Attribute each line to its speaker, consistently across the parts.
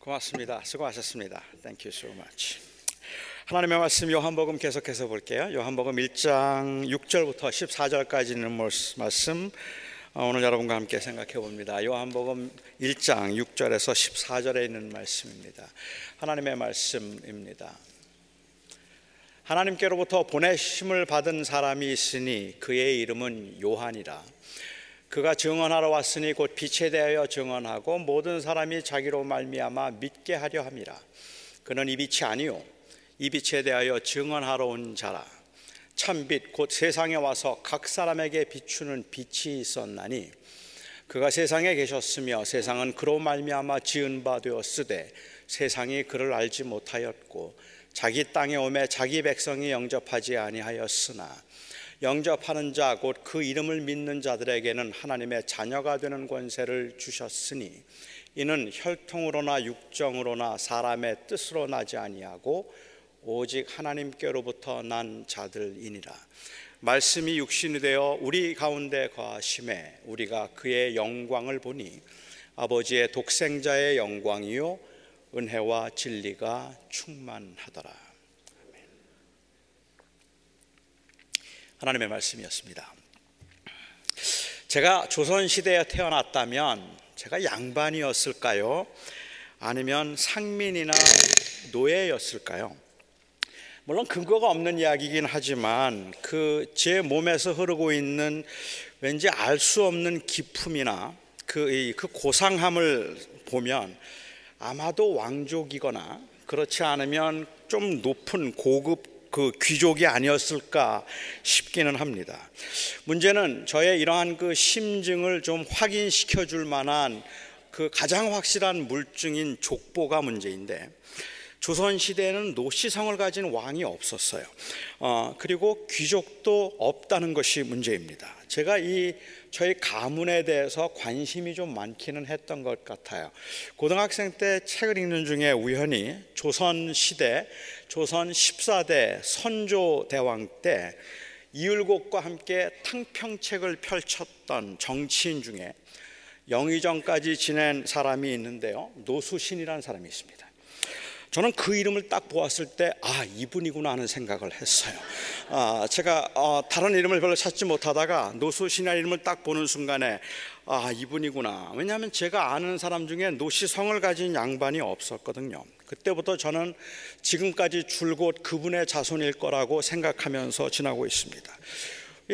Speaker 1: 고맙습니다. 수고하셨습니다. Thank you so much. 하나님의 말씀 요한복음 계속해서 볼게요. 요한복음 1장 6절부터 14절까지 있는 말씀 어, 오늘 여러분과 함께 생각해 봅니다. 요한복음 1장 6절에서 14절에 있는 말씀입니다. 하나님의 말씀입니다. 하나님께로부터 보내심을 받은 사람이 있으니 그의 이름은 요한이라. 그가 증언하러 왔으니 곧 빛에 대하여 증언하고 모든 사람이 자기로 말미암아 믿게 하려 함이라. 그는 이 빛이 아니요 이 빛에 대하여 증언하러 온 자라. 참빛 곧 세상에 와서 각 사람에게 비추는 빛이 있었나니 그가 세상에 계셨으며 세상은 그로 말미암아 지은 바 되었으되 세상이 그를 알지 못하였고 자기 땅에 오매 자기 백성이 영접하지 아니하였으나 영접하는 자 곧 그 이름을 믿는 자들에게는 하나님의 자녀가 되는 권세를 주셨으니 이는 혈통으로나 육정으로나 사람의 뜻으로 나지 아니하고 오직 하나님께로부터 난 자들이니라. 말씀이 육신이 되어 우리 가운데 거하심에 우리가 그의 영광을 보니 아버지의 독생자의 영광이요 은혜와 진리가 충만하더라 하나님의 말씀이었습니다. 제가 조선 시대에 태어났다면 제가 양반이었을까요? 아니면 상민이나 노예였을까요? 물론 근거가 없는 이야기이긴 하지만 그 제 몸에서 흐르고 있는 왠지 알 수 없는 기품이나 그, 그 고상함을 보면 아마도 왕족이거나 그렇지 않으면 좀 높은 고급 그 귀족이 아니었을까 싶기는 합니다. 문제는 저의 이러한 그 심증을 좀 확인시켜 줄 만한 그 가장 확실한 물증인 족보가 문제인데 조선 시대에는 노시성을 가진 왕이 없었어요. 어, 그리고 귀족도 없다는 것이 문제입니다. 제가 이 저희 가문에 대해서 관심이 좀 많기는 했던 것 같아요. 고등학생 때 책을 읽는 중에 우연히 조선 시대 조선 14대 선조 대왕 때 이율곡과 함께 탕평책을 펼쳤던 정치인 중에 영의정까지 지낸 사람이 있는데요. 노수신이라는 사람이 있습니다. 저는 그 이름을 딱 보았을 때, 아, 이분이구나 하는 생각을 했어요. 아, 제가 어, 다른 이름을 별로 찾지 못하다가 노수신이라는 이름을 딱 보는 순간에, 아, 이분이구나. 왜냐하면 제가 아는 사람 중에 노시성을 가진 양반이 없었거든요. 그때부터 저는 지금까지 줄곧 그분의 자손일 거라고 생각하면서 지나고 있습니다.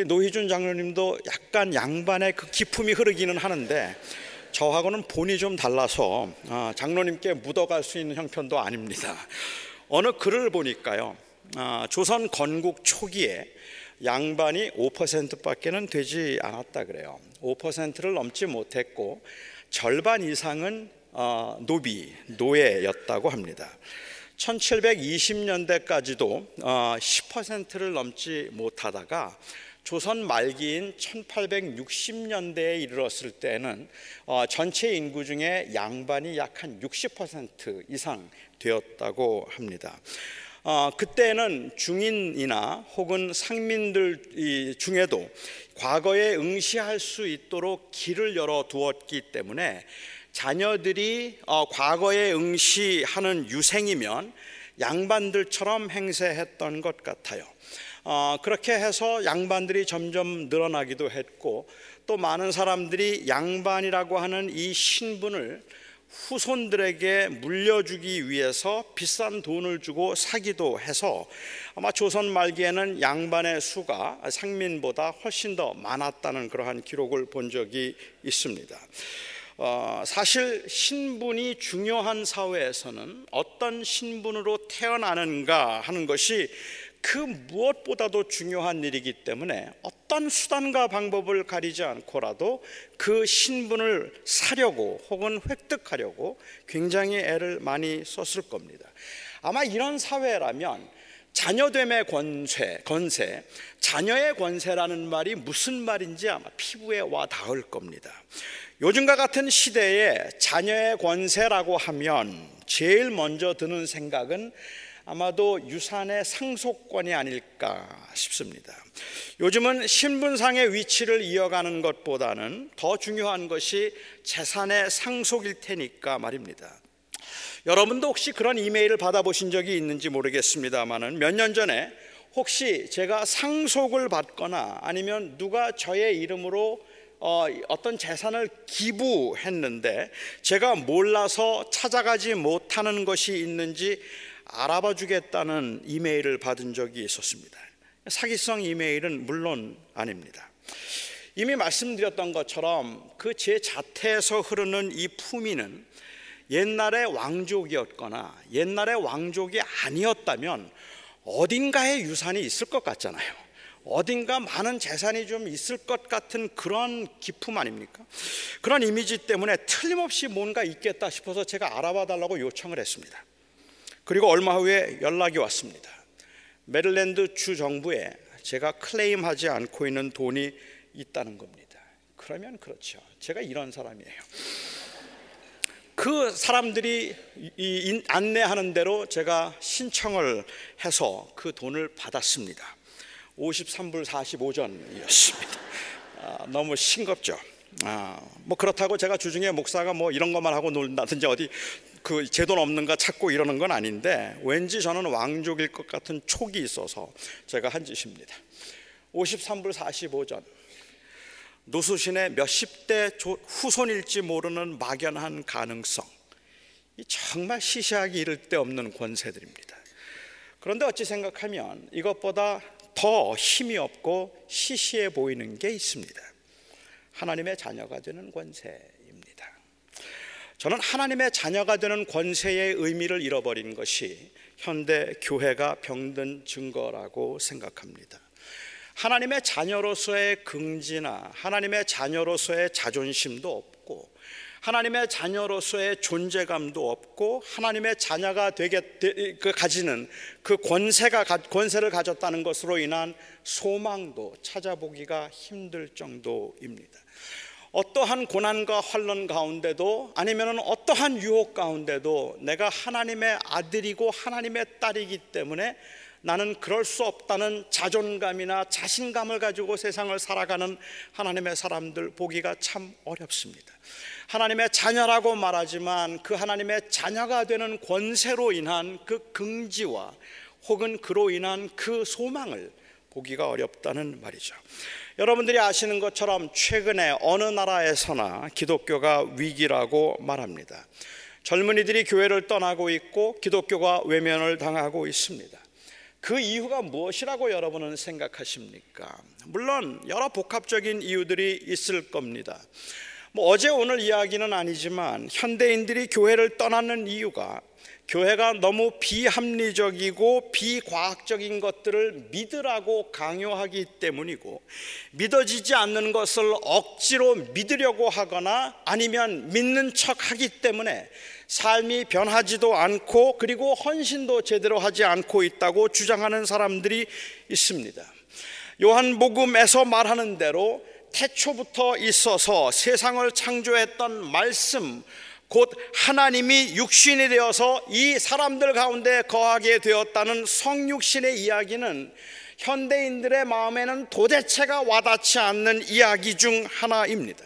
Speaker 1: 노희준 장로님도 약간 양반의 그 기품이 흐르기는 하는데, 저하고는 본이 좀 달라서 아, 장로님께 묻어갈 수 있는 형편도 아닙니다. 어느 글을 보니까요, 아, 조선 건국 초기에 양반이 5%밖에는 되지 않았다 그래요. 5%를 넘지 못했고 절반 이상은 어, 노비, 노예였다고 합니다. 1720년대까지도 10%를 어, 넘지 못하다가 조선 말기인 1860년대에 이르렀을 때는 어, 전체 인구 중에 양반이 약 한 60% 이상 되었다고 합니다. 어, 그때는 중인이나 혹은 상민들 중에도 과거에 응시할 수 있도록 길을 열어 두었기 때문에 자녀들이 어, 과거에 응시하는 유생이면 양반들처럼 행세했던 것 같아요. 어, 그렇게 해서 양반들이 점점 늘어나기도 했고 또 많은 사람들이 양반이라고 하는 이 신분을 후손들에게 물려주기 위해서 비싼 돈을 주고 사기도 해서 아마 조선 말기에는 양반의 수가 상민보다 훨씬 더 많았다는 그러한 기록을 본 적이 있습니다. 어, 사실 신분이 중요한 사회에서는 어떤 신분으로 태어나는가 하는 것이 그 무엇보다도 중요한 일이기 때문에 어떤 수단과 방법을 가리지 않고라도 그 신분을 사려고 혹은 획득하려고 굉장히 애를 많이 썼을 겁니다. 아마 이런 사회라면 자녀됨의 권세, 권세, 자녀의 권세라는 말이 무슨 말인지 아마 피부에 와 닿을 겁니다. 요즘과 같은 시대에 자녀의 권세라고 하면 제일 먼저 드는 생각은 아마도 유산의 상속권이 아닐까 싶습니다. 요즘은 신분상의 위치를 이어가는 것보다는 더 중요한 것이 재산의 상속일 테니까 말입니다. 여러분도 혹시 그런 이메일을 받아보신 적이 있는지 모르겠습니다만은 몇 년 전에 혹시 제가 상속을 받거나 아니면 누가 저의 이름으로 어, 어떤 재산을 기부했는데 제가 몰라서 찾아가지 못하는 것이 있는지 알아봐 주겠다는 이메일을 받은 적이 있었습니다. 사기성 이메일은 물론 아닙니다. 이미 말씀드렸던 것처럼 그 제 자태에서 흐르는 이 품위는 옛날의 왕족이었거나 옛날의 왕족이 아니었다면 어딘가에 유산이 있을 것 같잖아요. 어딘가 많은 재산이 좀 있을 것 같은 그런 기품 아닙니까? 그런 이미지 때문에 틀림없이 뭔가 있겠다 싶어서 제가 알아봐 달라고 요청을 했습니다. 그리고 얼마 후에 연락이 왔습니다. 메릴랜드 주 정부에 제가 클레임하지 않고 있는 돈이 있다는 겁니다. 그러면 그렇죠. 제가 이런 사람이에요. 그 사람들이 안내하는 대로 제가 신청을 해서 그 돈을 받았습니다. 53불 45전이었습니다. 아, 너무 싱겁죠. 아, 뭐 그렇다고 제가 주중에 목사가 뭐 이런 것만 하고 놀다든지 어디 그 제돈 없는가 찾고 이러는 건 아닌데 왠지 저는 왕족일 것 같은 촉이 있어서 제가 한 짓입니다. 53불 45전. 노수신의 몇십 대 후손일지 모르는 막연한 가능성. 이 정말 시시하기 이를 데 없는 권세들입니다. 그런데 어찌 생각하면 이것보다 더 힘이 없고 시시해 보이는 게 있습니다. 하나님의 자녀가 되는 권세입니다. 저는 하나님의 자녀가 되는 권세의 의미를 잃어버린 것이 현대 교회가 병든 증거라고 생각합니다. 하나님의 자녀로서의 긍지나 하나님의 자녀로서의 자존심도 없고 하나님의 자녀로서의 존재감도 없고 하나님의 자녀가 되게 그 가지는 그 권세가 권세를 가졌다는 것으로 인한 소망도 찾아보기가 힘들 정도입니다. 어떠한 고난과 환란 가운데도 아니면 어떠한 유혹 가운데도 내가 하나님의 아들이고 하나님의 딸이기 때문에 나는 그럴 수 없다는 자존감이나 자신감을 가지고 세상을 살아가는 하나님의 사람들 보기가 참 어렵습니다. 하나님의 자녀라고 말하지만 그 하나님의 자녀가 되는 권세로 인한 그 긍지와 혹은 그로 인한 그 소망을 보기가 어렵다는 말이죠. 여러분들이 아시는 것처럼 최근에 어느 나라에서나 기독교가 위기라고 말합니다. 젊은이들이 교회를 떠나고 있고 기독교가 외면을 당하고 있습니다. 그 이유가 무엇이라고 여러분은 생각하십니까? 물론 여러 복합적인 이유들이 있을 겁니다. 뭐 어제 오늘 이야기는 아니지만 현대인들이 교회를 떠나는 이유가 교회가 너무 비합리적이고 비과학적인 것들을 믿으라고 강요하기 때문이고 믿어지지 않는 것을 억지로 믿으려고 하거나 아니면 믿는 척 하기 때문에 삶이 변하지도 않고 그리고 헌신도 제대로 하지 않고 있다고 주장하는 사람들이 있습니다. 요한복음에서 말하는 대로 태초부터 있어서 세상을 창조했던 말씀 곧 하나님이 육신이 되어서 이 사람들 가운데 거하게 되었다는 성육신의 이야기는 현대인들의 마음에는 도대체가 와닿지 않는 이야기 중 하나입니다.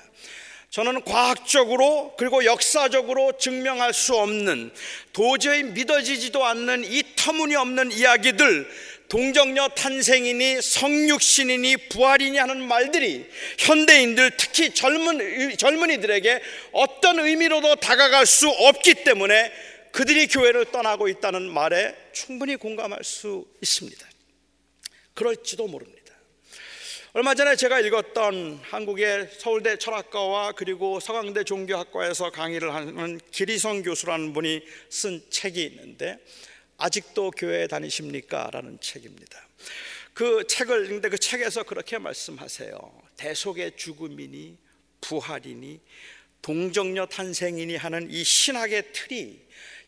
Speaker 1: 저는 과학적으로 그리고 역사적으로 증명할 수 없는 도저히 믿어지지도 않는 이 터무니없는 이야기들 동정녀 탄생이니 성육신이니 부활이니 하는 말들이 현대인들 특히 젊은 젊은이들에게 어떤 의미로도 다가갈 수 없기 때문에 그들이 교회를 떠나고 있다는 말에 충분히 공감할 수 있습니다. 그럴지도 모릅니다. 얼마 전에 제가 읽었던 한국의 서울대 철학과와 그리고 서강대 종교학과에서 강의를 하는 기리성 교수라는 분이 쓴 책이 있는데 아직도 교회에 다니십니까? 라는 책입니다. 그 책을 읽는데 그 책에서 그렇게 말씀하세요. 대속의 죽음이니 부활이니 동정녀 탄생이니 하는 이 신학의 틀이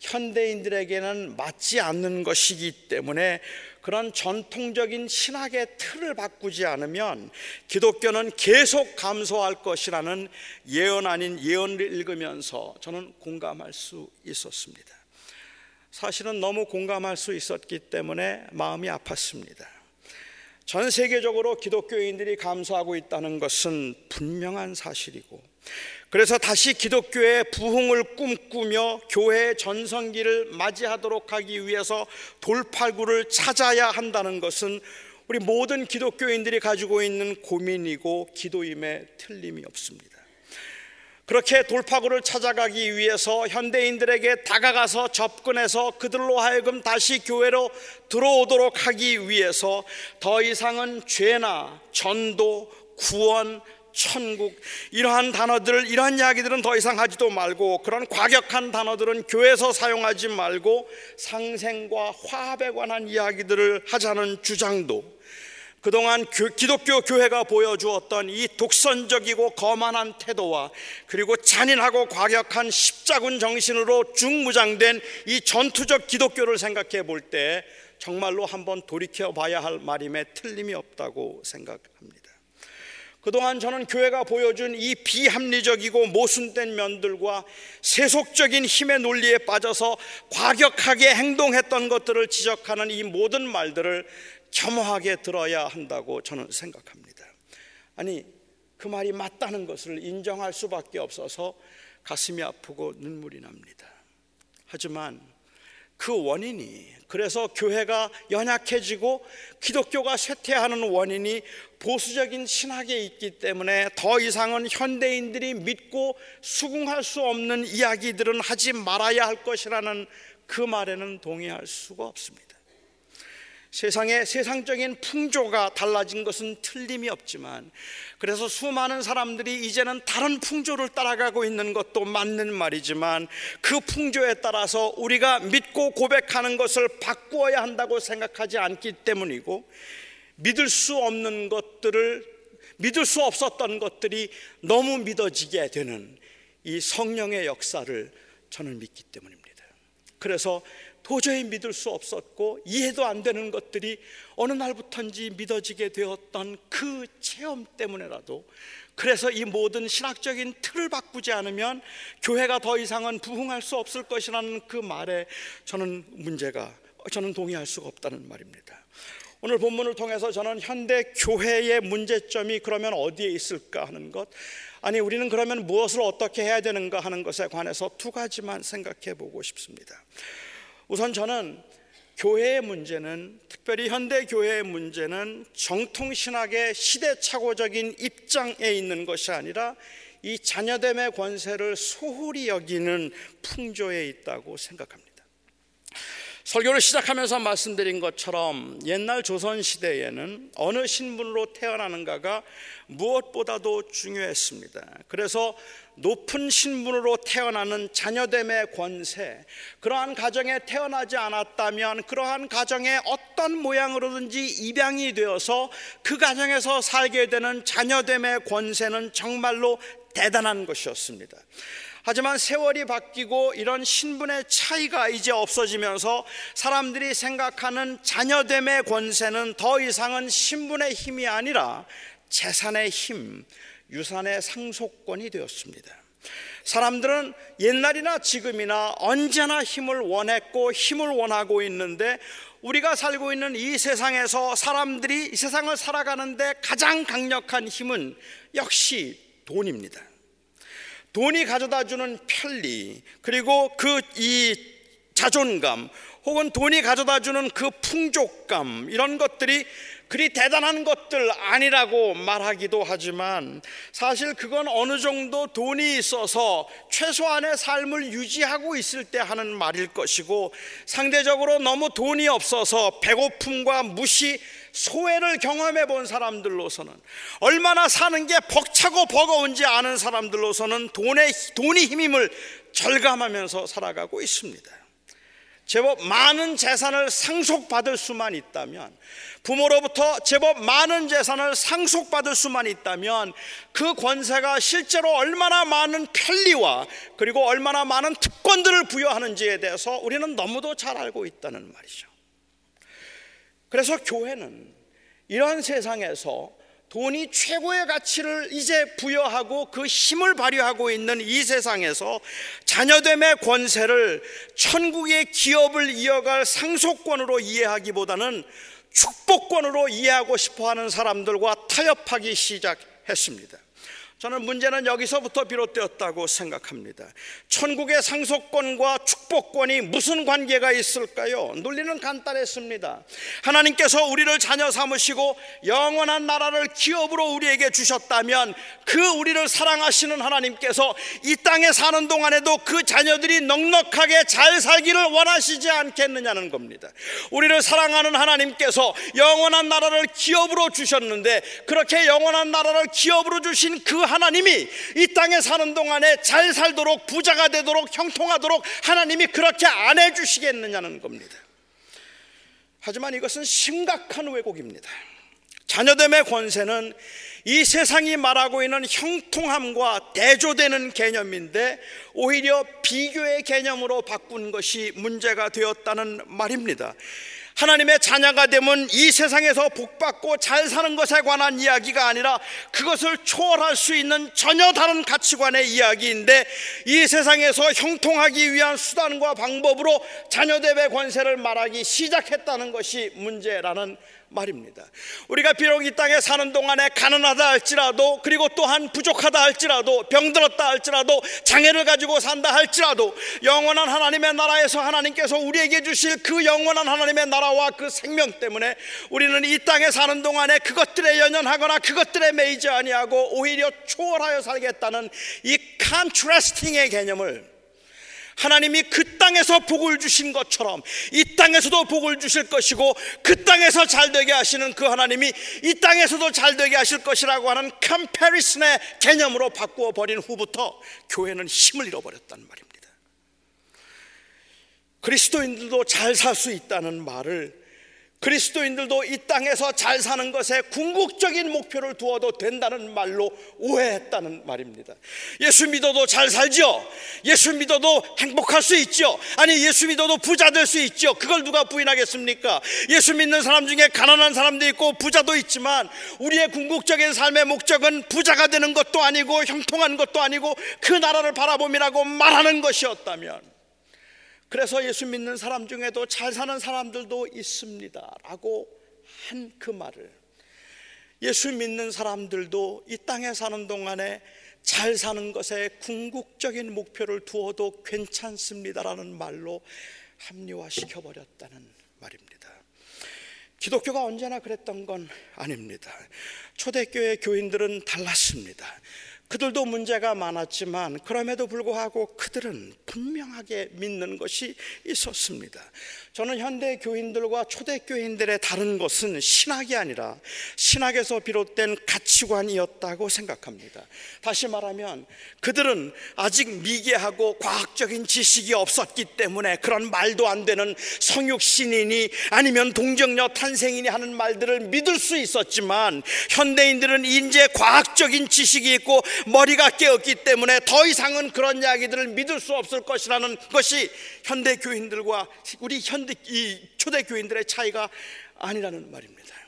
Speaker 1: 현대인들에게는 맞지 않는 것이기 때문에 그런 전통적인 신학의 틀을 바꾸지 않으면 기독교는 계속 감소할 것이라는 예언 아닌 예언을 읽으면서 저는 공감할 수 있었습니다. 사실은 너무 공감할 수 있었기 때문에 마음이 아팠습니다. 전 세계적으로 기독교인들이 감소하고 있다는 것은 분명한 사실이고 그래서 다시 기독교의 부흥을 꿈꾸며 교회의 전성기를 맞이하도록 하기 위해서 돌파구를 찾아야 한다는 것은 우리 모든 기독교인들이 가지고 있는 고민이고 기도임에 틀림이 없습니다. 그렇게 돌파구를 찾아가기 위해서 현대인들에게 다가가서 접근해서 그들로 하여금 다시 교회로 들어오도록 하기 위해서 더 이상은 죄나 전도, 구원, 천국 이러한 단어들 이러한 이야기들은 더 이상 하지도 말고 그런 과격한 단어들은 교회에서 사용하지 말고 상생과 화합에 관한 이야기들을 하자는 주장도 그동안 기독교 교회가 보여주었던 이 독선적이고 거만한 태도와 그리고 잔인하고 과격한 십자군 정신으로 중무장된 이 전투적 기독교를 생각해 볼 때 정말로 한번 돌이켜 봐야 할 말임에 틀림이 없다고 생각합니다. 그동안 저는 교회가 보여준 이 비합리적이고 모순된 면들과 세속적인 힘의 논리에 빠져서 과격하게 행동했던 것들을 지적하는 이 모든 말들을 겸허하게 들어야 한다고 저는 생각합니다. 아니, 그 말이 맞다는 것을 인정할 수밖에 없어서 가슴이 아프고 눈물이 납니다. 하지만 그 원인이 그래서 교회가 연약해지고 기독교가 쇠퇴하는 원인이 보수적인 신학에 있기 때문에 더 이상은 현대인들이 믿고 수긍할 수 없는 이야기들은 하지 말아야 할 것이라는 그 말에는 동의할 수가 없습니다. 세상의 세상적인 풍조가 달라진 것은 틀림이 없지만 그래서 수많은 사람들이 이제는 다른 풍조를 따라가고 있는 것도 맞는 말이지만 그 풍조에 따라서 우리가 믿고 고백하는 것을 바꾸어야 한다고 생각하지 않기 때문이고 믿을 수 없는 것들을 믿을 수 없었던 것들이 너무 믿어지게 되는 이 성령의 역사를 저는 믿기 때문입니다. 그래서 도저히 믿을 수 없었고 이해도 안 되는 것들이 어느 날부터인지 믿어지게 되었던 그 체험 때문에라도 그래서 이 모든 신학적인 틀을 바꾸지 않으면 교회가 더 이상은 부흥할 수 없을 것이라는 그 말에 저는 문제가 저는 동의할 수가 없다는 말입니다. 오늘 본문을 통해서 저는 현대 교회의 문제점이 그러면 어디에 있을까 하는 것 아니 우리는 그러면 무엇을 어떻게 해야 되는가 하는 것에 관해서 두 가지만 생각해 보고 싶습니다. 우선 저는 교회의 문제는 특별히 현대 교회의 문제는 정통 신학의 시대착오적인 입장에 있는 것이 아니라 이 자녀됨의 권세를 소홀히 여기는 풍조에 있다고 생각합니다. 설교를 시작하면서 말씀드린 것처럼 옛날 조선 시대에는 어느 신분으로 태어나는가가 무엇보다도 중요했습니다. 그래서 높은 신분으로 태어나는 자녀됨의 권세, 그러한 가정에 태어나지 않았다면 그러한 가정에 어떤 모양으로든지 입양이 되어서 그 가정에서 살게 되는 자녀됨의 권세는 정말로 대단한 것이었습니다. 하지만 세월이 바뀌고 이런 신분의 차이가 이제 없어지면서 사람들이 생각하는 자녀됨의 권세는 더 이상은 신분의 힘이 아니라 재산의 힘, 유산의 상속권이 되었습니다. 사람들은 옛날이나 지금이나 언제나 힘을 원했고 힘을 원하고 있는데 우리가 살고 있는 이 세상에서 사람들이 이 세상을 살아가는데 가장 강력한 힘은 역시 돈입니다. 돈이 가져다 주는 편리 그리고 그 이 자존감 혹은 돈이 가져다 주는 그 풍족감 이런 것들이 그리 대단한 것들 아니라고 말하기도 하지만 사실 그건 어느 정도 돈이 있어서 최소한의 삶을 유지하고 있을 때 하는 말일 것이고 상대적으로 너무 돈이 없어서 배고픔과 무시 소외를 경험해 본 사람들로서는 얼마나 사는 게 벅차고 버거운지 아는 사람들로서는 돈의 돈이 힘임을 절감하면서 살아가고 있습니다. 제법 많은 재산을 상속받을 수만 있다면 부모로부터 제법 많은 재산을 상속받을 수만 있다면 그 권세가 실제로 얼마나 많은 편리와 그리고 얼마나 많은 특권들을 부여하는지에 대해서 우리는 너무도 잘 알고 있다는 말이죠. 그래서 교회는 이러한 세상에서 돈이 최고의 가치를 이제 부여하고 그 힘을 발휘하고 있는 이 세상에서 자녀됨의 권세를 천국의 기업을 이어갈 상속권으로 이해하기보다는 축복권으로 이해하고 싶어 하는 사람들과 타협하기 시작했습니다. 저는 문제는 여기서부터 비롯되었다고 생각합니다. 천국의 상속권과 축복권이 무슨 관계가 있을까요? 논리는 간단했습니다. 하나님께서 우리를 자녀 삼으시고 영원한 나라를 기업으로 우리에게 주셨다면 그 우리를 사랑하시는 하나님께서 이 땅에 사는 동안에도 그 자녀들이 넉넉하게 잘 살기를 원하시지 않겠느냐는 겁니다. 우리를 사랑하는 하나님께서 영원한 나라를 기업으로 주셨는데 그렇게 영원한 나라를 기업으로 주신 그 하나님이 이 땅에 사는 동안에 잘 살도록 부자가 되도록 형통하도록 하나님이 그렇게 안 해주시겠느냐는 겁니다. 하지만 이것은 심각한 왜곡입니다. 자녀됨의 권세는 이 세상이 말하고 있는 형통함과 대조되는 개념인데 오히려 비교의 개념으로 바꾼 것이 문제가 되었다는 말입니다. 하나님의 자녀가 되면 이 세상에서 복받고 잘 사는 것에 관한 이야기가 아니라 그것을 초월할 수 있는 전혀 다른 가치관의 이야기인데 이 세상에서 형통하기 위한 수단과 방법으로 자녀 대배 권세를 말하기 시작했다는 것이 문제라는 말입니다. 우리가 비록 이 땅에 사는 동안에 가난하다 할지라도 그리고 또한 부족하다 할지라도 병들었다 할지라도 장애를 가지고 산다 할지라도 영원한 하나님의 나라에서 하나님께서 우리에게 주실 그 영원한 하나님의 나라와 그 생명 때문에 우리는 이 땅에 사는 동안에 그것들에 연연하거나 그것들에 매이지 아니하고 오히려 초월하여 살겠다는 이 컨트라스팅의 개념을 하나님이 그 땅에서 복을 주신 것처럼 이 땅에서도 복을 주실 것이고 그 땅에서 잘 되게 하시는 그 하나님이 이 땅에서도 잘 되게 하실 것이라고 하는 컴패리슨의 개념으로 바꾸어 버린 후부터 교회는 힘을 잃어버렸단 말입니다. 그리스도인들도 잘 살 수 있다는 말을 그리스도인들도 이 땅에서 잘 사는 것에 궁극적인 목표를 두어도 된다는 말로 오해했다는 말입니다. 예수 믿어도 잘 살죠? 예수 믿어도 행복할 수 있죠? 아니, 예수 믿어도 부자 될 수 있죠? 그걸 누가 부인하겠습니까? 예수 믿는 사람 중에 가난한 사람도 있고 부자도 있지만 우리의 궁극적인 삶의 목적은 부자가 되는 것도 아니고 형통한 것도 아니고 그 나라를 바라봄이라고 말하는 것이었다면 그래서 예수 믿는 사람 중에도 잘 사는 사람들도 있습니다. 라고 한 그 말을 예수 믿는 사람들도 이 땅에 사는 동안에 잘 사는 것에 궁극적인 목표를 두어도 괜찮습니다라는 말로 합리화시켜 버렸다는 말입니다. 기독교가 언제나 그랬던 건 아닙니다. 초대교회 교인들은 달랐습니다. 그들도 문제가 많았지만 그럼에도 불구하고 그들은 분명하게 믿는 것이 있었습니다. 저는 현대 교인들과 초대 교인들의 다른 것은 신학이 아니라 신학에서 비롯된 가치관이었다고 생각합니다. 다시 말하면 그들은 아직 미개하고 과학적인 지식이 없었기 때문에 그런 말도 안 되는 성육 신인이 아니면 동정녀 탄생인이 하는 말들을 믿을 수 있었지만 현대인들은 이제 과학적인 지식이 있고 머리가 깨었기 때문에 더 이상은 그런 이야기들을 믿을 수 없을 것이라는 것이 현대 교인들과 우리 현대 이 초대 교인들의 차이가 아니라는 말입니다.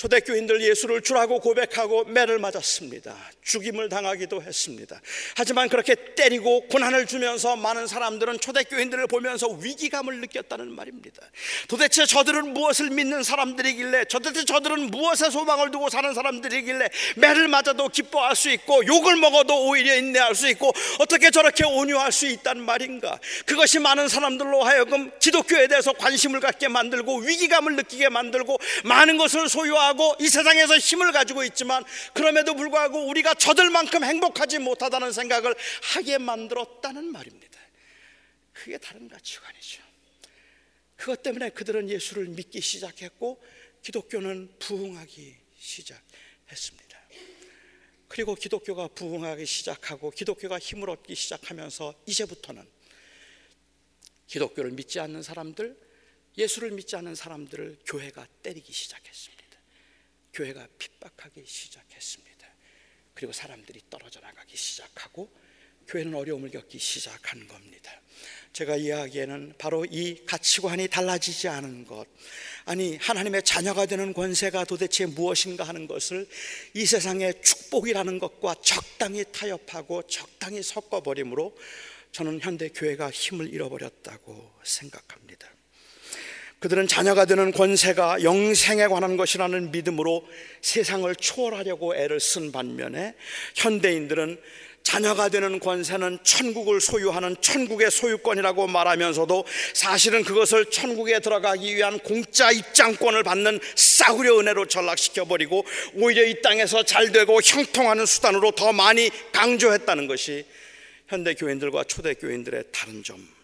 Speaker 1: 초대교인들 예수를 주라고 고백하고 매를 맞았습니다. 죽임을 당하기도 했습니다. 하지만 그렇게 때리고 고난을 주면서 많은 사람들은 초대교인들을 보면서 위기감을 느꼈다는 말입니다. 도대체 저들은 무엇을 믿는 사람들이길래 도대체 저들은 무엇에 소망을 두고 사는 사람들이길래 매를 맞아도 기뻐할 수 있고 욕을 먹어도 오히려 인내할 수 있고 어떻게 저렇게 온유할 수 있단 말인가? 그것이 많은 사람들로 하여금 기독교에 대해서 관심을 갖게 만들고 위기감을 느끼게 만들고 많은 것을 소유하고 하고 이 세상에서 힘을 가지고 있지만 그럼에도 불구하고 우리가 저들만큼 행복하지 못하다는 생각을 하게 만들었다는 말입니다. 그게 다른 가치관이죠. 그것 때문에 그들은 예수를 믿기 시작했고 기독교는 부흥하기 시작했습니다. 그리고 기독교가 부흥하기 시작하고 기독교가 힘을 얻기 시작하면서 이제부터는 기독교를 믿지 않는 사람들, 예수를 믿지 않는 사람들을 교회가 때리기 시작했습니다. 교회가 핍박하기 시작했습니다. 그리고 사람들이 떨어져 나가기 시작하고 교회는 어려움을 겪기 시작한 겁니다. 제가 이야기에는 바로 이 가치관이 달라지지 않은 것, 아니 하나님의 자녀가 되는 권세가 도대체 무엇인가 하는 것을 이 세상의 축복이라는 것과 적당히 타협하고 적당히 섞어버림으로 저는 현대 교회가 힘을 잃어버렸다고 생각합니다. 그들은 자녀가 되는 권세가 영생에 관한 것이라는 믿음으로 세상을 초월하려고 애를 쓴 반면에 현대인들은 자녀가 되는 권세는 천국을 소유하는 천국의 소유권이라고 말하면서도 사실은 그것을 천국에 들어가기 위한 공짜 입장권을 받는 싸구려 은혜로 전락시켜버리고 오히려 이 땅에서 잘 되고 형통하는 수단으로 더 많이 강조했다는 것이 현대 교인들과 초대 교인들의 다른 점입니다.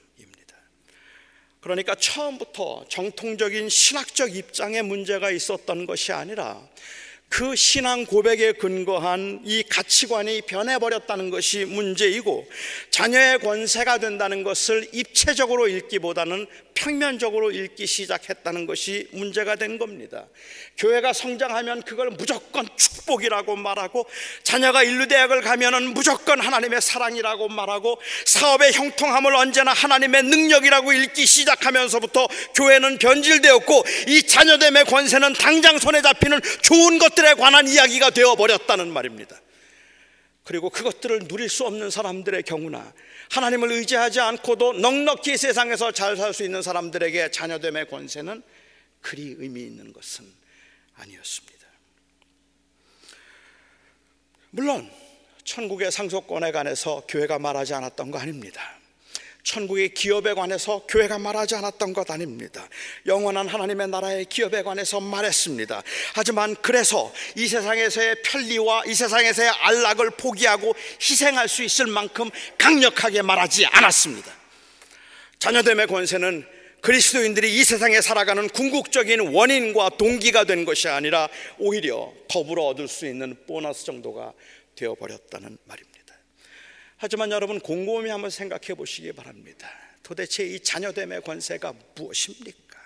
Speaker 1: 그러니까 처음부터 정통적인 신학적 입장에 문제가 있었던 것이 아니라 그 신앙 고백에 근거한 이 가치관이 변해버렸다는 것이 문제이고 자녀의 권세가 된다는 것을 입체적으로 읽기보다는 평면적으로 읽기 시작했다는 것이 문제가 된 겁니다. 교회가 성장하면 그걸 무조건 축복이라고 말하고 자녀가 인류대학을 가면은 무조건 하나님의 사랑이라고 말하고 사업의 형통함을 언제나 하나님의 능력이라고 읽기 시작하면서부터 교회는 변질되었고 이 자녀됨의 권세는 당장 손에 잡히는 좋은 것 들에 관한 이야기가 되어버렸다는 말입니다. 그리고 그것들을 누릴 수 없는 사람들의 경우나 하나님을 의지하지 않고도 넉넉히 세상에서 잘 살 수 있는 사람들에게 자녀됨의 권세는 그리 의미 있는 것은 아니었습니다. 물론 천국의 상속권에 관해서 교회가 말하지 않았던 거 아닙니다. 천국의 기업에 관해서 교회가 말하지 않았던 것 아닙니다. 영원한 하나님의 나라의 기업에 관해서 말했습니다. 하지만 그래서 이 세상에서의 편리와 이 세상에서의 안락을 포기하고 희생할 수 있을 만큼 강력하게 말하지 않았습니다. 자녀됨의 권세는 그리스도인들이 이 세상에 살아가는 궁극적인 원인과 동기가 된 것이 아니라 오히려 더불어 얻을 수 있는 보너스 정도가 되어버렸다는 말입니다. 하지만 여러분 곰곰이 한번 생각해 보시기 바랍니다. 도대체 이 자녀됨의 권세가 무엇입니까?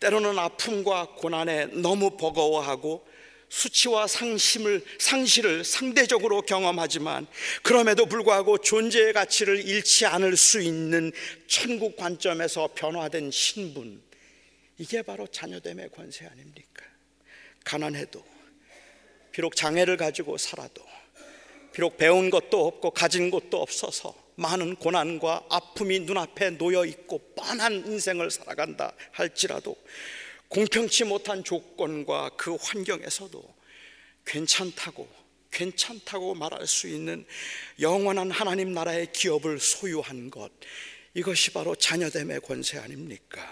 Speaker 1: 때로는 아픔과 고난에 너무 버거워하고 수치와 상심을 상실을 상대적으로 경험하지만 그럼에도 불구하고 존재의 가치를 잃지 않을 수 있는 천국 관점에서 변화된 신분 이게 바로 자녀됨의 권세 아닙니까? 가난해도 비록 장애를 가지고 살아도 비록 배운 것도 없고 가진 것도 없어서 많은 고난과 아픔이 눈앞에 놓여 있고 뻔한 인생을 살아간다 할지라도 공평치 못한 조건과 그 환경에서도 괜찮다고 괜찮다고 말할 수 있는 영원한 하나님 나라의 기업을 소유한 것 이것이 바로 자녀됨의 권세 아닙니까?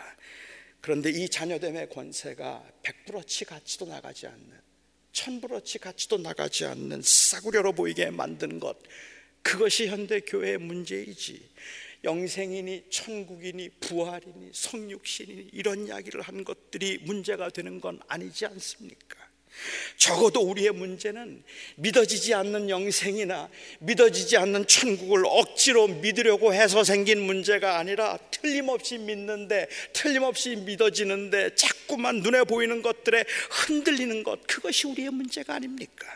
Speaker 1: 그런데 이 자녀됨의 권세가 백불어치 가치도 나가지 않는 천불어치 가치도 나가지 않는 싸구려로 보이게 만든 것 그것이 현대 교회의 문제이지 영생이니 천국이니 부활이니 성육신이니 이런 이야기를 한 것들이 문제가 되는 건 아니지 않습니까? 적어도 우리의 문제는 믿어지지 않는 영생이나 믿어지지 않는 천국을 억지로 믿으려고 해서 생긴 문제가 아니라 틀림없이 믿는데 틀림없이 믿어지는데 자꾸만 눈에 보이는 것들에 흔들리는 것 그것이 우리의 문제가 아닙니까?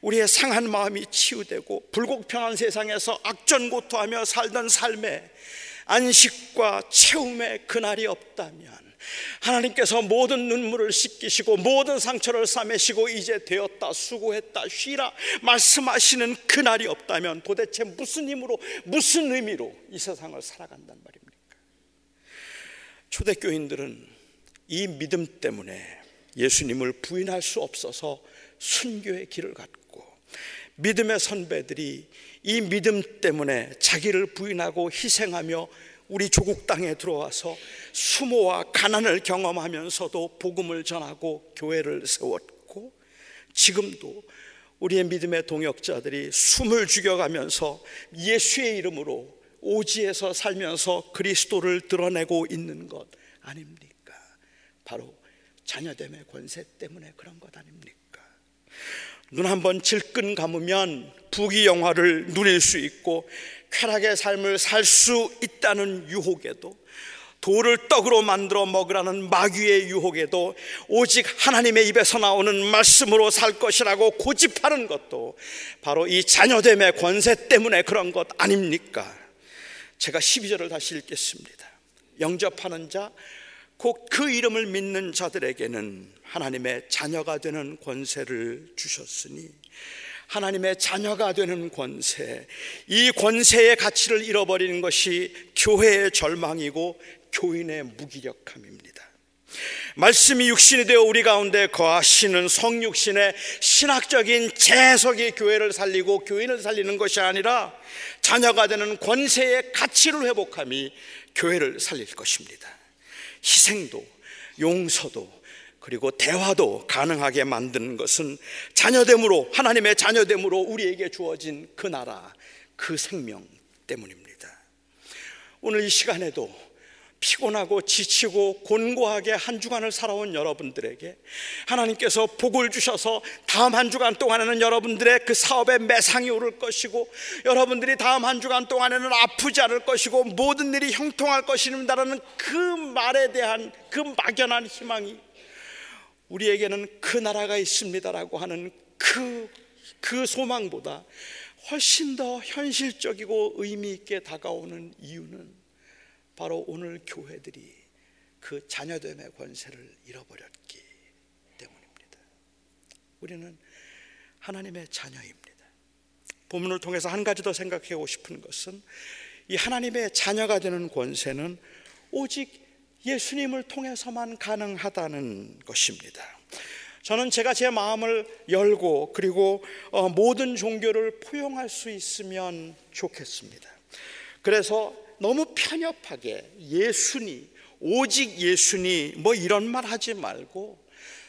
Speaker 1: 우리의 상한 마음이 치유되고 불공평한 세상에서 악전고토하며 살던 삶에 안식과 채움의 그날이 없다면 하나님께서 모든 눈물을 씻기시고 모든 상처를 싸매시고 이제 되었다 수고했다 쉬라 말씀하시는 그날이 없다면 도대체 무슨 힘으로 무슨 의미로 이 세상을 살아간단 말입니까? 초대교인들은 이 믿음 때문에 예수님을 부인할 수 없어서 순교의 길을 갔고 믿음의 선배들이 이 믿음 때문에 자기를 부인하고 희생하며 우리 조국 땅에 들어와서 수모와 가난을 경험하면서도 복음을 전하고 교회를 세웠고 지금도 우리의 믿음의 동역자들이 숨을 죽여가면서 예수의 이름으로 오지에서 살면서 그리스도를 드러내고 있는 것 아닙니까? 바로 자녀됨의 권세 때문에 그런 것 아닙니까? 눈 한번 질끈 감으면 부귀 영화를 누릴 수 있고 쾌락의 삶을 살 수 있다는 유혹에도 돌을 떡으로 만들어 먹으라는 마귀의 유혹에도 오직 하나님의 입에서 나오는 말씀으로 살 것이라고 고집하는 것도 바로 이 자녀됨의 권세 때문에 그런 것 아닙니까? 제가 12절을 다시 읽겠습니다. 영접하는 자, 곧 그 이름을 믿는 자들에게는 하나님의 자녀가 되는 권세를 주셨으니 하나님의 자녀가 되는 권세, 이 권세의 가치를 잃어버리는 것이 교회의 절망이고 교인의 무기력함입니다. 말씀이 육신이 되어 우리 가운데 거하시는 성육신의 신학적인 재석이 교회를 살리고 교인을 살리는 것이 아니라 자녀가 되는 권세의 가치를 회복함이 교회를 살릴 것입니다. 희생도 용서도 그리고 대화도 가능하게 만드는 것은 자녀됨으로 하나님의 자녀됨으로 우리에게 주어진 그 나라 그 생명 때문입니다. 오늘 이 시간에도 피곤하고 지치고 곤고하게 한 주간을 살아온 여러분들에게 하나님께서 복을 주셔서 다음 한 주간 동안에는 여러분들의 그 사업에 매상이 오를 것이고 여러분들이 다음 한 주간 동안에는 아프지 않을 것이고 모든 일이 형통할 것입니다라는 그 말에 대한 그 막연한 희망이 우리에게는 그 나라가 있습니다라고 하는 그, 그 소망보다 훨씬 더 현실적이고 의미 있게 다가오는 이유는 바로 오늘 교회들이 그 자녀됨의 권세를 잃어버렸기 때문입니다. 우리는 하나님의 자녀입니다. 본문을 통해서 한 가지 더 생각하고 싶은 것은 이 하나님의 자녀가 되는 권세는 오직 예수님을 통해서만 가능하다는 것입니다. 저는 제가 제 마음을 열고 그리고 어, 모든 종교를 포용할 수 있으면 좋겠습니다. 그래서 너무 편협하게 예수니 오직 예수니 뭐 이런 말 하지 말고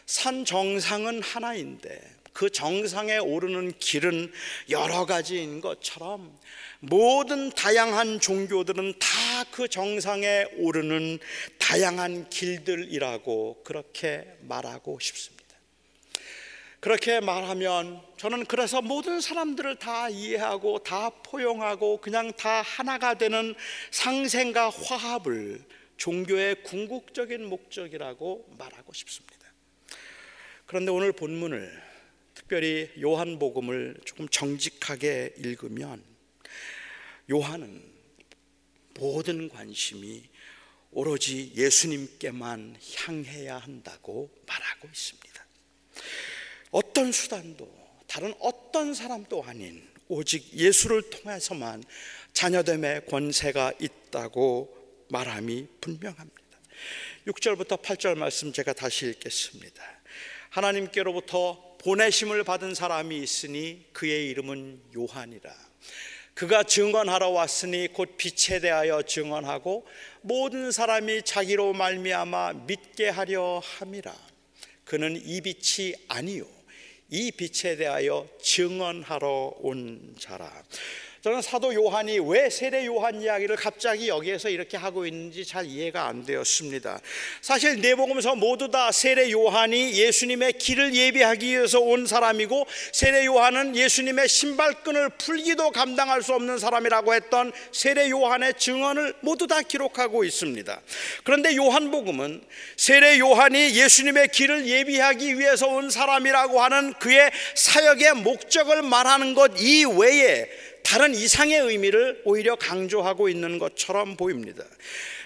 Speaker 1: 산 정상은 하나인데 그 정상에 오르는 길은 여러 가지인 것처럼 모든 다양한 종교들은 다 그 정상에 오르는 다양한 길들이라고 그렇게 말하고 싶습니다. 그렇게 말하면 저는 그래서 모든 사람들을 다 이해하고 다 포용하고 그냥 다 하나가 되는 상생과 화합을 종교의 궁극적인 목적이라고 말하고 싶습니다. 그런데 오늘 본문을 특별히 요한복음을 조금 정직하게 읽으면 요한은 모든 관심이 오로지 예수님께만 향해야 한다고 말하고 있습니다. 어떤 수단도 다른 어떤 사람도 아닌 오직 예수를 통해서만 자녀됨의 권세가 있다고 말함이 분명합니다. 6절부터 8절 말씀 제가 다시 읽겠습니다. 하나님께로부터 보내심을 받은 사람이 있으니 그의 이름은 요한이라. 그가 증언하러 왔으니 곧 빛에 대하여 증언하고 모든 사람이 자기로 말미암아 믿게 하려 함이라. 그는 이 빛이 아니요 이 빛에 대하여 증언하러 온 자라. 저는 사도 요한이 왜 세례 요한 이야기를 갑자기 여기에서 이렇게 하고 있는지 잘 이해가 안 되었습니다. 사실 내복음서 모두 다 세례 요한이 예수님의 길을 예비하기 위해서 온 사람이고 세례 요한은 예수님의 신발끈을 풀기도 감당할 수 없는 사람이라고 했던 세례 요한의 증언을 모두 다 기록하고 있습니다. 그런데 요한복음은 세례 요한이 예수님의 길을 예비하기 위해서 온 사람이라고 하는 그의 사역의 목적을 말하는 것 이외에 다른 이상의 의미를 오히려 강조하고 있는 것처럼 보입니다.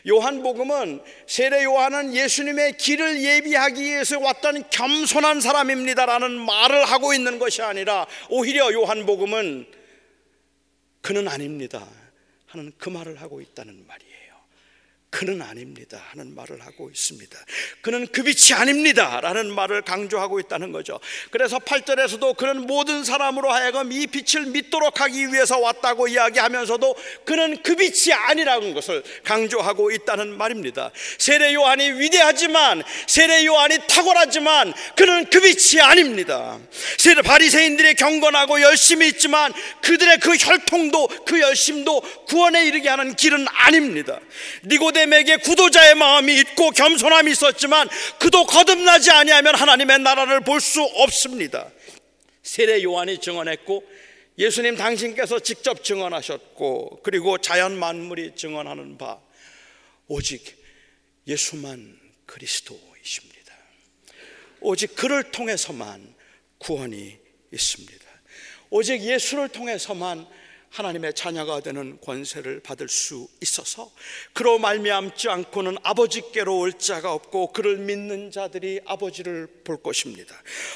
Speaker 1: 요한복음은 세례 요한은 예수님의 길을 예비하기 위해서 왔던 겸손한 사람입니다라는 말을 하고 있는 것이 아니라 오히려 요한복음은 그는 아닙니다 하는 그 말을 하고 있다는 말이에요. 그는 아닙니다 하는 말을 하고 있습니다. 그는 그 빛이 아닙니다 라는 말을 강조하고 있다는 거죠. 그래서 8절에서도 그는 모든 사람으로 하여금 이 빛을 믿도록 하기 위해서 왔다고 이야기하면서도 그는 그 빛이 아니라는 것을 강조하고 있다는 말입니다. 세례 요한이 위대하지만 세례 요한이 탁월하지만 그는 그 빛이 아닙니다. 세례 바리새인들이 경건하고 열심히 있지만 그들의 그 혈통도 그 열심도 구원에 이르게 하는 길은 아닙니다. 니고데 니고데에게 구도자의 마음이 있고 겸손함이 있었지만 그도 거듭나지 아니하면 하나님의 나라를 볼 수 없습니다. 세례 요한이 증언했고 예수님 당신께서 직접 증언하셨고 그리고 자연 만물이 증언하는 바 오직 예수만 그리스도이십니다. 오직 그를 통해서만 구원이 있습니다. 오직 예수를 통해서만 하나님의 자녀가 되는 권세를 받을 수 있어서 그로 말미암지 않고는 아버지께로 올 자가 없고 그를 믿는 자들이 아버지를 볼 것입니다.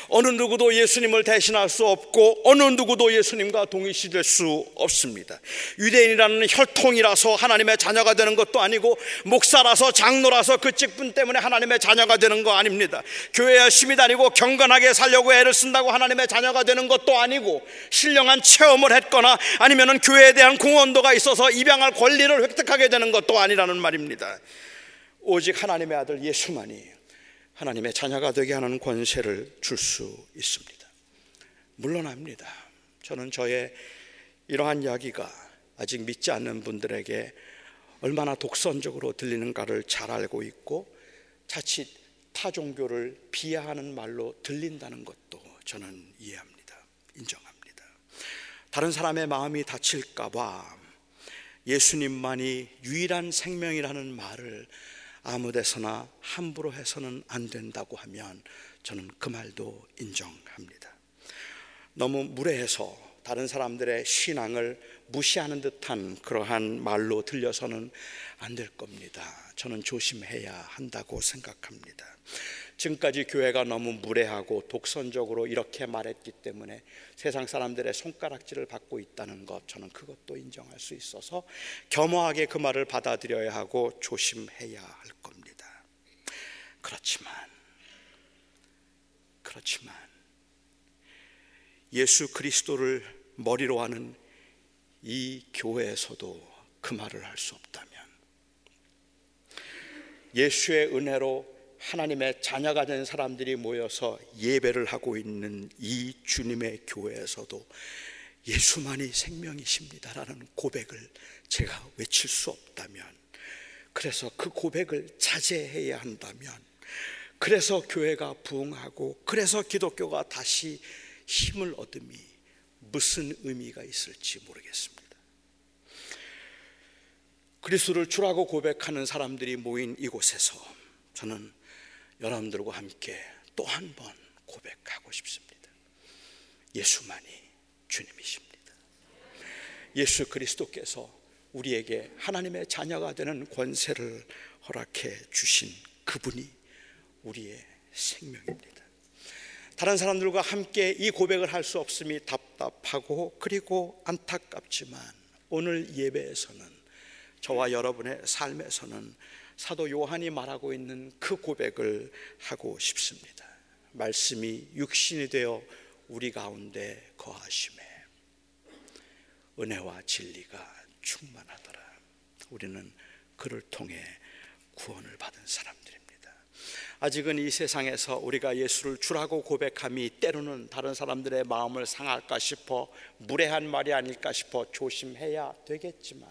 Speaker 1: 어느 누구도 예수님을 대신할 수 없고 어느 누구도 예수님과 동일시될 수 없습니다. 유대인이라는 혈통이라서 하나님의 자녀가 되는 것도 아니고 목사라서 장로라서 그 직분 때문에 하나님의 자녀가 되는 거 아닙니다. 교회 열심히 다니고 경건하게 살려고 애를 쓴다고 하나님의 자녀가 되는 것도 아니고 신령한 체험을 했거나 아니면 교회에 대한 공헌도가 있어서 입양할 권리를 획득하게 되는 것도 아니라는 말입니다. 오직 하나님의 아들 예수만이 하나님의 자녀가 되게 하는 권세를 줄 수 있습니다. 물론합니다. 저는 저의 이러한 이야기가 아직 믿지 않는 분들에게 얼마나 독선적으로 들리는가를 잘 알고 있고 자칫 타 종교를 비하하는 말로 들린다는 것도 저는 이해합니다. 인정합니다. 다른 사람의 마음이 다칠까봐 예수님만이 유일한 생명이라는 말을 아무 데서나 함부로 해서는 안 된다고 하면 저는 그 말도 인정합니다. 너무 무례해서 다른 사람들의 신앙을 무시하는 듯한 그러한 말로 들려서는 안 될 겁니다. 저는 조심해야 한다고 생각합니다. 지금까지 교회가 너무 무례하고 독선적으로 이렇게 말했기 때문에 세상 사람들의 손가락질을 받고 있다는 것 저는 그것도 인정할 수 있어서 겸허하게 그 말을 받아들여야 하고 조심해야 할 겁니다. 그렇지만 그렇지만 예수 그리스도를 머리로 하는 이 교회에서도 그 말을 할 수 없다면 예수의 은혜로 하나님의 자녀가 된 사람들이 모여서 예배를 하고 있는 이 주님의 교회에서도 예수만이 생명이십니다라는 고백을 제가 외칠 수 없다면 그래서 그 고백을 자제해야 한다면 그래서 교회가 부흥하고 그래서 기독교가 다시 힘을 얻음이 무슨 의미가 있을지 모르겠습니다. 그리스도를 주라고 고백하는 사람들이 모인 이곳에서 저는 여러분들과 함께 또 한 번 고백하고 싶습니다. 예수만이 주님이십니다. 예수 그리스도께서 우리에게 하나님의 자녀가 되는 권세를 허락해 주신 그분이 우리의 생명입니다. 다른 사람들과 함께 이 고백을 할 수 없음이 답답하고 그리고 안타깝지만 오늘 예배에서는 저와 여러분의 삶에서는 사도 요한이 말하고 있는 그 고백을 하고 싶습니다. 말씀이 육신이 되어 우리 가운데 거하심에 은혜와 진리가 충만하더라. 우리는 그를 통해 구원을 받은 사람들입니다. 아직은 이 세상에서 우리가 예수를 주라고 고백함이 때로는 다른 사람들의 마음을 상할까 싶어 무례한 말이 아닐까 싶어 조심해야 되겠지만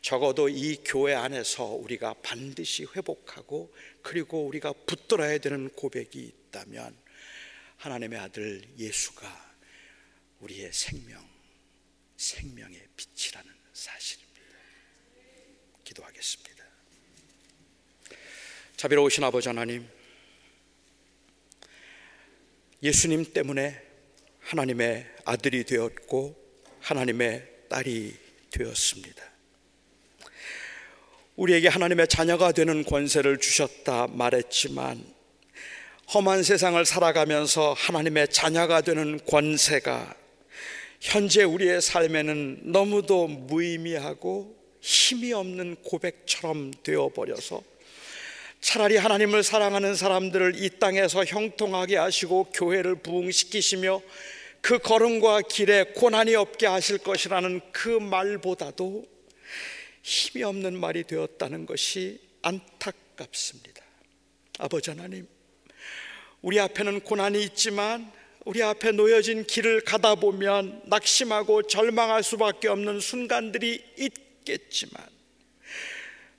Speaker 1: 적어도 이 교회 안에서 우리가 반드시 회복하고 그리고 우리가 붙들어야 되는 고백이 있다면 하나님의 아들 예수가 우리의 생명, 생명의 빛이라는 사실입니다. 기도하겠습니다. 자비로우신 아버지 하나님, 예수님 때문에 하나님의 아들이 되었고 하나님의 딸이 되었습니다. 우리에게 하나님의 자녀가 되는 권세를 주셨다 말했지만 험한 세상을 살아가면서 하나님의 자녀가 되는 권세가 현재 우리의 삶에는 너무도 무의미하고 힘이 없는 고백처럼 되어버려서 차라리 하나님을 사랑하는 사람들을 이 땅에서 형통하게 하시고 교회를 부흥시키시며 그 걸음과 길에 고난이 없게 하실 것이라는 그 말보다도 힘이 없는 말이 되었다는 것이 안타깝습니다. 아버지 하나님, 우리 앞에는 고난이 있지만 우리 앞에 놓여진 길을 가다 보면 낙심하고 절망할 수밖에 없는 순간들이 있겠지만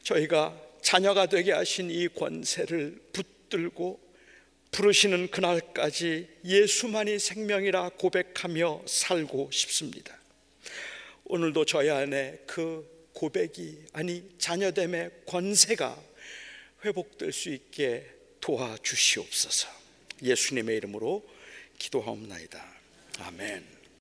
Speaker 1: 저희가 자녀가 되게 하신 이 권세를 붙들고 부르시는 그날까지 예수만이 생명이라 고백하며 살고 싶습니다. 오늘도 저희 안에 그 고백이 아니 자녀됨의 권세가 회복될 수 있게 도와주시옵소서. 예수님의 이름으로 기도하옵나이다. 아멘.